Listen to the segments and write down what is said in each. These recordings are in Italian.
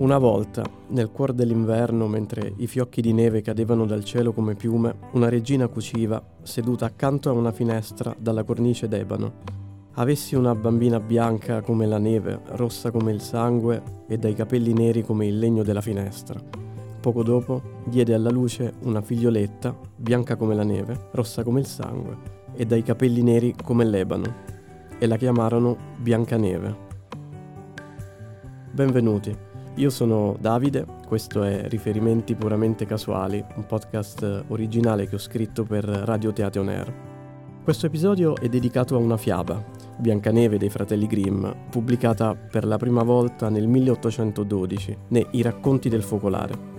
Una volta, nel cuore dell'inverno, mentre i fiocchi di neve cadevano dal cielo come piume, una regina cuciva, seduta accanto a una finestra dalla cornice d'ebano. Avessi una bambina bianca come la neve, rossa come il sangue e dai capelli neri come il legno della finestra. Poco dopo diede alla luce una figlioletta, bianca come la neve, rossa come il sangue e dai capelli neri come l'ebano, e la chiamarono Biancaneve. Benvenuti. Io sono Davide, questo è Riferimenti puramente casuali, un podcast originale che ho scritto per Radio Teatro Air. Questo episodio è dedicato a una fiaba, Biancaneve dei fratelli Grimm, pubblicata per la prima volta nel 1812 nei I racconti del focolare.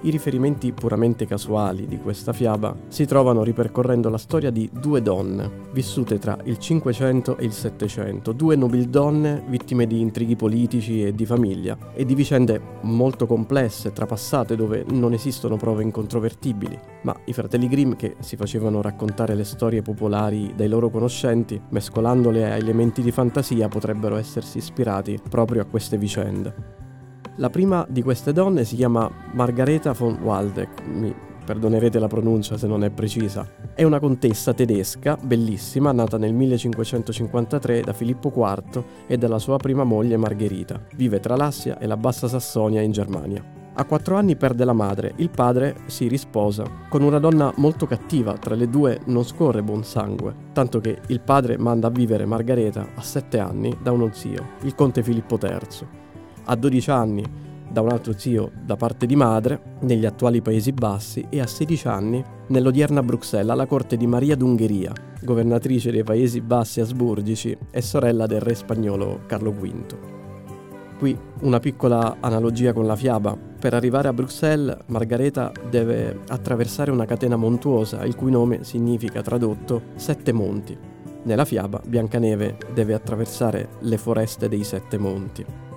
I riferimenti puramente casuali di questa fiaba si trovano ripercorrendo la storia di due donne, vissute tra il Cinquecento e il Settecento, due nobildonne vittime di intrighi politici e di famiglia, e di vicende molto complesse, trapassate, dove non esistono prove incontrovertibili. Ma i fratelli Grimm, che si facevano raccontare le storie popolari dai loro conoscenti, mescolandole a elementi di fantasia, potrebbero essersi ispirati proprio a queste vicende. La prima di queste donne si chiama Margareta von Waldeck, mi perdonerete la pronuncia se non è precisa. È una contessa tedesca, bellissima, nata nel 1553 da Filippo IV e dalla sua prima moglie Margherita. Vive tra l'Assia e la Bassa Sassonia in Germania. A quattro anni perde la madre, il padre si risposa con una donna molto cattiva, tra le due non scorre buon sangue, tanto che il padre manda a vivere Margareta a sette anni da uno zio, il conte Filippo III a 12 anni da un altro zio da parte di madre negli attuali Paesi Bassi e a 16 anni nell'odierna Bruxelles alla corte di Maria d'Ungheria, governatrice dei Paesi Bassi asburgici e sorella del re spagnolo Carlo V. Qui una piccola analogia con la fiaba. Per arrivare a Bruxelles, Margareta deve attraversare una catena montuosa, il cui nome significa tradotto Sette Monti. Nella fiaba, Biancaneve deve attraversare le foreste dei Sette Monti.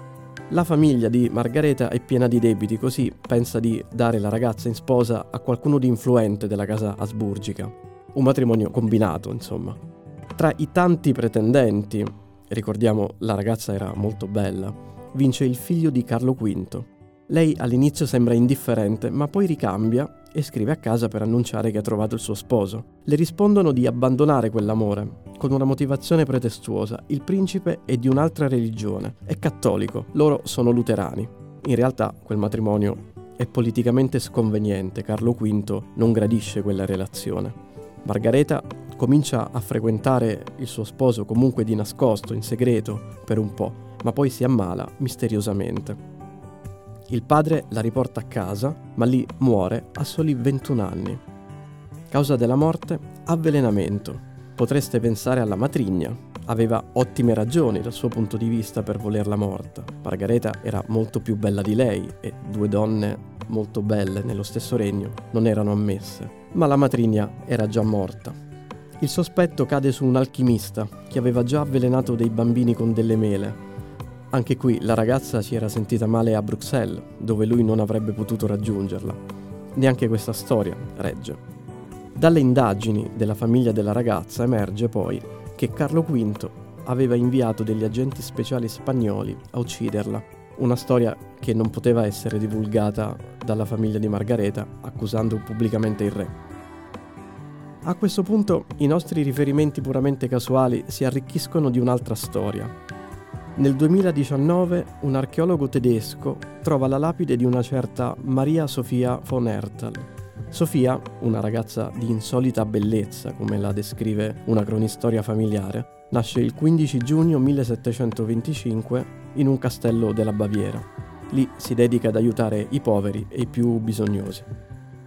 La famiglia di Margareta è piena di debiti, così pensa di dare la ragazza in sposa a qualcuno di influente della casa asburgica. Un matrimonio combinato, insomma. Tra i tanti pretendenti, ricordiamo la ragazza era molto bella, vince il figlio di Carlo V. Lei all'inizio sembra indifferente, ma poi ricambia e scrive a casa per annunciare che ha trovato il suo sposo. Le rispondono di abbandonare quell'amore, con una motivazione pretestuosa. Il principe è di un'altra religione, è cattolico, loro sono luterani. In realtà quel matrimonio è politicamente sconveniente, Carlo V non gradisce quella relazione. Margareta comincia a frequentare il suo sposo comunque di nascosto, in segreto, per un po', ma poi si ammala misteriosamente. Il padre la riporta a casa, ma lì muore a soli 21 anni. Causa della morte? Avvelenamento. Potreste pensare alla matrigna. Aveva ottime ragioni dal suo punto di vista per volerla morta. Margareta era molto più bella di lei e due donne molto belle nello stesso regno non erano ammesse. Ma la matrigna era già morta. Il sospetto cade su un alchimista che aveva già avvelenato dei bambini con delle mele anche qui la ragazza si era sentita male a Bruxelles, dove lui non avrebbe potuto raggiungerla. Neanche questa storia regge. Dalle indagini della famiglia della ragazza emerge poi che Carlo V aveva inviato degli agenti speciali spagnoli a ucciderla. Una storia che non poteva essere divulgata dalla famiglia di Margareta, accusando pubblicamente il re. A questo punto i nostri riferimenti puramente casuali si arricchiscono di un'altra storia, nel 2019 un archeologo tedesco trova la lapide di una certa Maria Sofia von Ertel. Sofia, una ragazza di insolita bellezza, come la descrive una cronistoria familiare, nasce il 15 giugno 1725 in un castello della Baviera. Lì si dedica ad aiutare i poveri e i più bisognosi.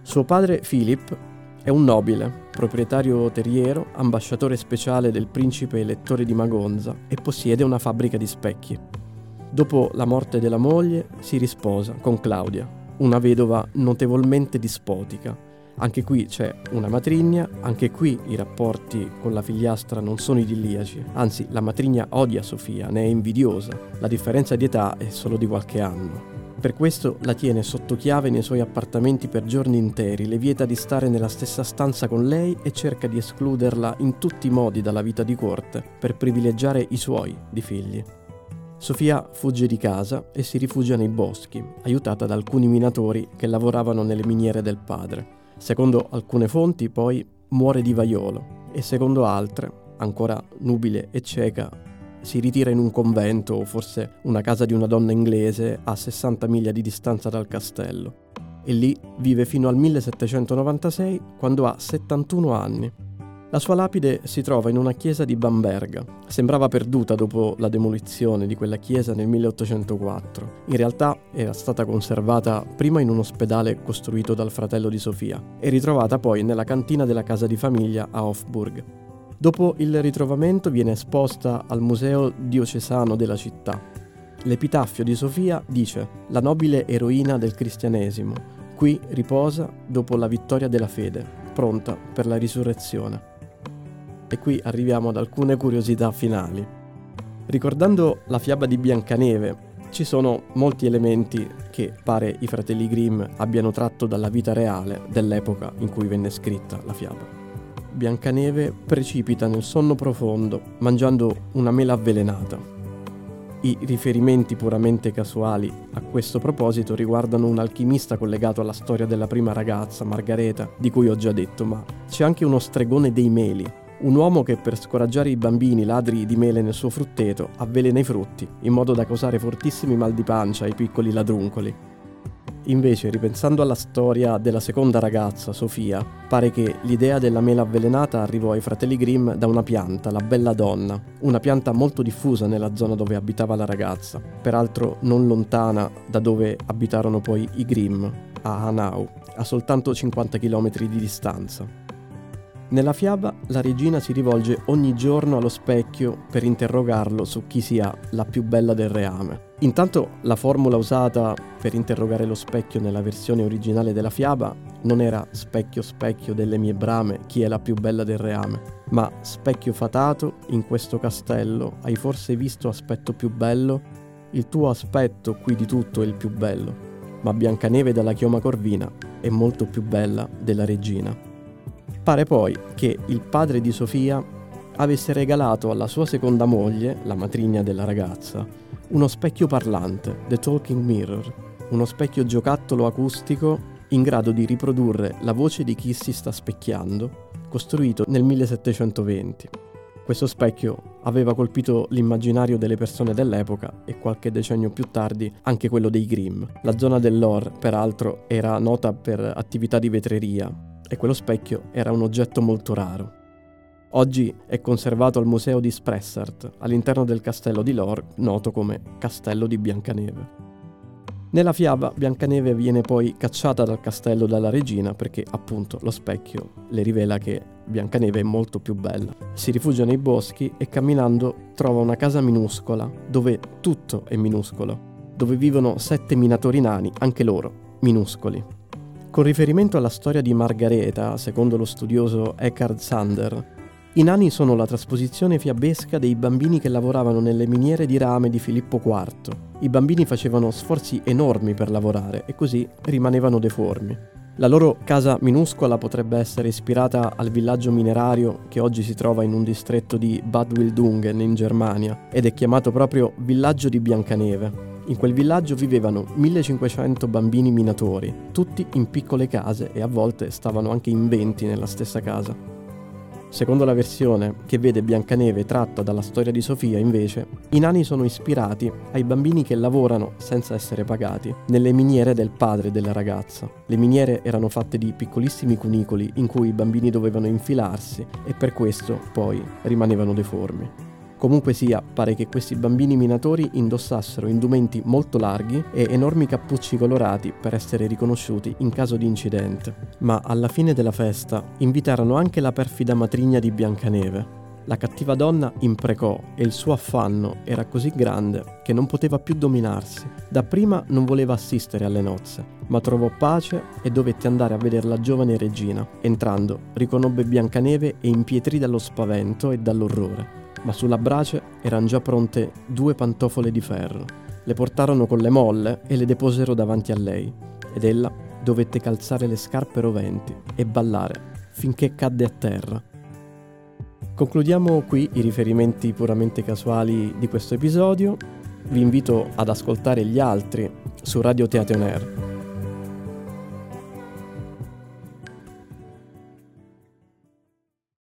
Suo padre Philip è un nobile, proprietario terriero, ambasciatore speciale del principe elettore di Magonza e possiede una fabbrica di specchi. Dopo la morte della moglie si risposa con Claudia, una vedova notevolmente dispotica. Anche qui c'è una matrigna, anche qui i rapporti con la figliastra non sono idilliaci, anzi la matrigna odia Sofia, ne è invidiosa, la differenza di età è solo di qualche anno. Per questo la tiene sotto chiave nei suoi appartamenti per giorni interi, le vieta di stare nella stessa stanza con lei e cerca di escluderla in tutti i modi dalla vita di corte per privilegiare i suoi di figli. Sofia fugge di casa e si rifugia nei boschi, aiutata da alcuni minatori che lavoravano nelle miniere del padre. Secondo alcune fonti, poi, muore di vaiolo e secondo altre, ancora nubile e cieca, si ritira in un convento o forse una casa di una donna inglese a 60 miglia di distanza dal castello. E lì vive fino al 1796 quando ha 71 anni. La sua lapide si trova in una chiesa di Bamberga. Sembrava perduta dopo la demolizione di quella chiesa nel 1804. In realtà era stata conservata prima in un ospedale costruito dal fratello di Sofia e ritrovata poi nella cantina della casa di famiglia a Hofburg. Dopo il ritrovamento viene esposta al Museo diocesano della città. L'epitaffio di Sofia dice La nobile eroina del cristianesimo, qui riposa dopo la vittoria della fede, pronta per la risurrezione. E qui arriviamo ad alcune curiosità finali. Ricordando la fiaba di Biancaneve, ci sono molti elementi che pare i fratelli Grimm abbiano tratto dalla vita reale dell'epoca in cui venne scritta la fiaba. Biancaneve precipita nel sonno profondo mangiando una mela avvelenata. I riferimenti puramente casuali a questo proposito riguardano un alchimista collegato alla storia della prima ragazza, Margareta, di cui ho già detto, ma c'è anche uno stregone dei meli, un uomo che per scoraggiare i bambini ladri di mele nel suo frutteto avvelena i frutti, in modo da causare fortissimi mal di pancia ai piccoli ladruncoli. Invece, ripensando alla storia della seconda ragazza, Sofia, pare che l'idea della mela avvelenata arrivò ai fratelli Grimm da una pianta, la bella donna, una pianta molto diffusa nella zona dove abitava la ragazza, peraltro non lontana da dove abitarono poi i Grimm, a Hanau, a soltanto 50 km di distanza. Nella fiaba la regina si rivolge ogni giorno allo specchio per interrogarlo su chi sia la più bella del reame. Intanto la formula usata per interrogare lo specchio nella versione originale della fiaba non era specchio specchio delle mie brame, chi è la più bella del reame, ma specchio fatato, in questo castello hai forse visto aspetto più bello? Il tuo aspetto qui di tutto è il più bello, ma Biancaneve dalla chioma corvina è molto più bella della regina. Pare poi che il padre di Sofia avesse regalato alla sua seconda moglie, la matrigna della ragazza, uno specchio parlante, The Talking Mirror, uno specchio giocattolo acustico in grado di riprodurre la voce di chi si sta specchiando, costruito nel 1720. Questo specchio aveva colpito l'immaginario delle persone dell'epoca e qualche decennio più tardi anche quello dei Grimm. La zona dell'Or, peraltro, era nota per attività di vetreria e quello specchio era un oggetto molto raro. Oggi è conservato al museo di Spressart, all'interno del castello di Lor, noto come Castello di Biancaneve. Nella fiaba Biancaneve viene poi cacciata dal castello dalla regina perché appunto lo specchio le rivela che Biancaneve è molto più bella. Si rifugia nei boschi e camminando trova una casa minuscola dove tutto è minuscolo, dove vivono sette minatori nani, anche loro minuscoli. Con riferimento alla storia di Margareta, secondo lo studioso Eckhard Sander, i nani sono la trasposizione fiabesca dei bambini che lavoravano nelle miniere di rame di Filippo IV. I bambini facevano sforzi enormi per lavorare e così rimanevano deformi. La loro casa minuscola potrebbe essere ispirata al villaggio minerario che oggi si trova in un distretto di Bad Wildungen in Germania ed è chiamato proprio Villaggio di Biancaneve. In quel villaggio vivevano 1500 bambini minatori, tutti in piccole case e a volte stavano anche in 20 nella stessa casa. Secondo la versione che vede Biancaneve tratta dalla storia di Sofia, invece, i nani sono ispirati ai bambini che lavorano senza essere pagati nelle miniere del padre della ragazza. Le miniere erano fatte di piccolissimi cunicoli in cui i bambini dovevano infilarsi e per questo poi rimanevano deformi. Comunque sia, pare che questi bambini minatori indossassero indumenti molto larghi e enormi cappucci colorati per essere riconosciuti in caso di incidente. Ma alla fine della festa invitarono anche la perfida matrigna di Biancaneve. La cattiva donna imprecò e il suo affanno era così grande che non poteva più dominarsi. Dapprima non voleva assistere alle nozze, ma trovò pace e dovette andare a vedere la giovane regina. Entrando, riconobbe Biancaneve e impietrì dallo spavento e dall'orrore ma sulla brace erano già pronte due pantofole di ferro. Le portarono con le molle e le deposero davanti a lei, ed ella dovette calzare le scarpe roventi e ballare finché cadde a terra. Concludiamo qui i riferimenti puramente casuali di questo episodio. vi invito ad ascoltare gli altri su Radio Teatro On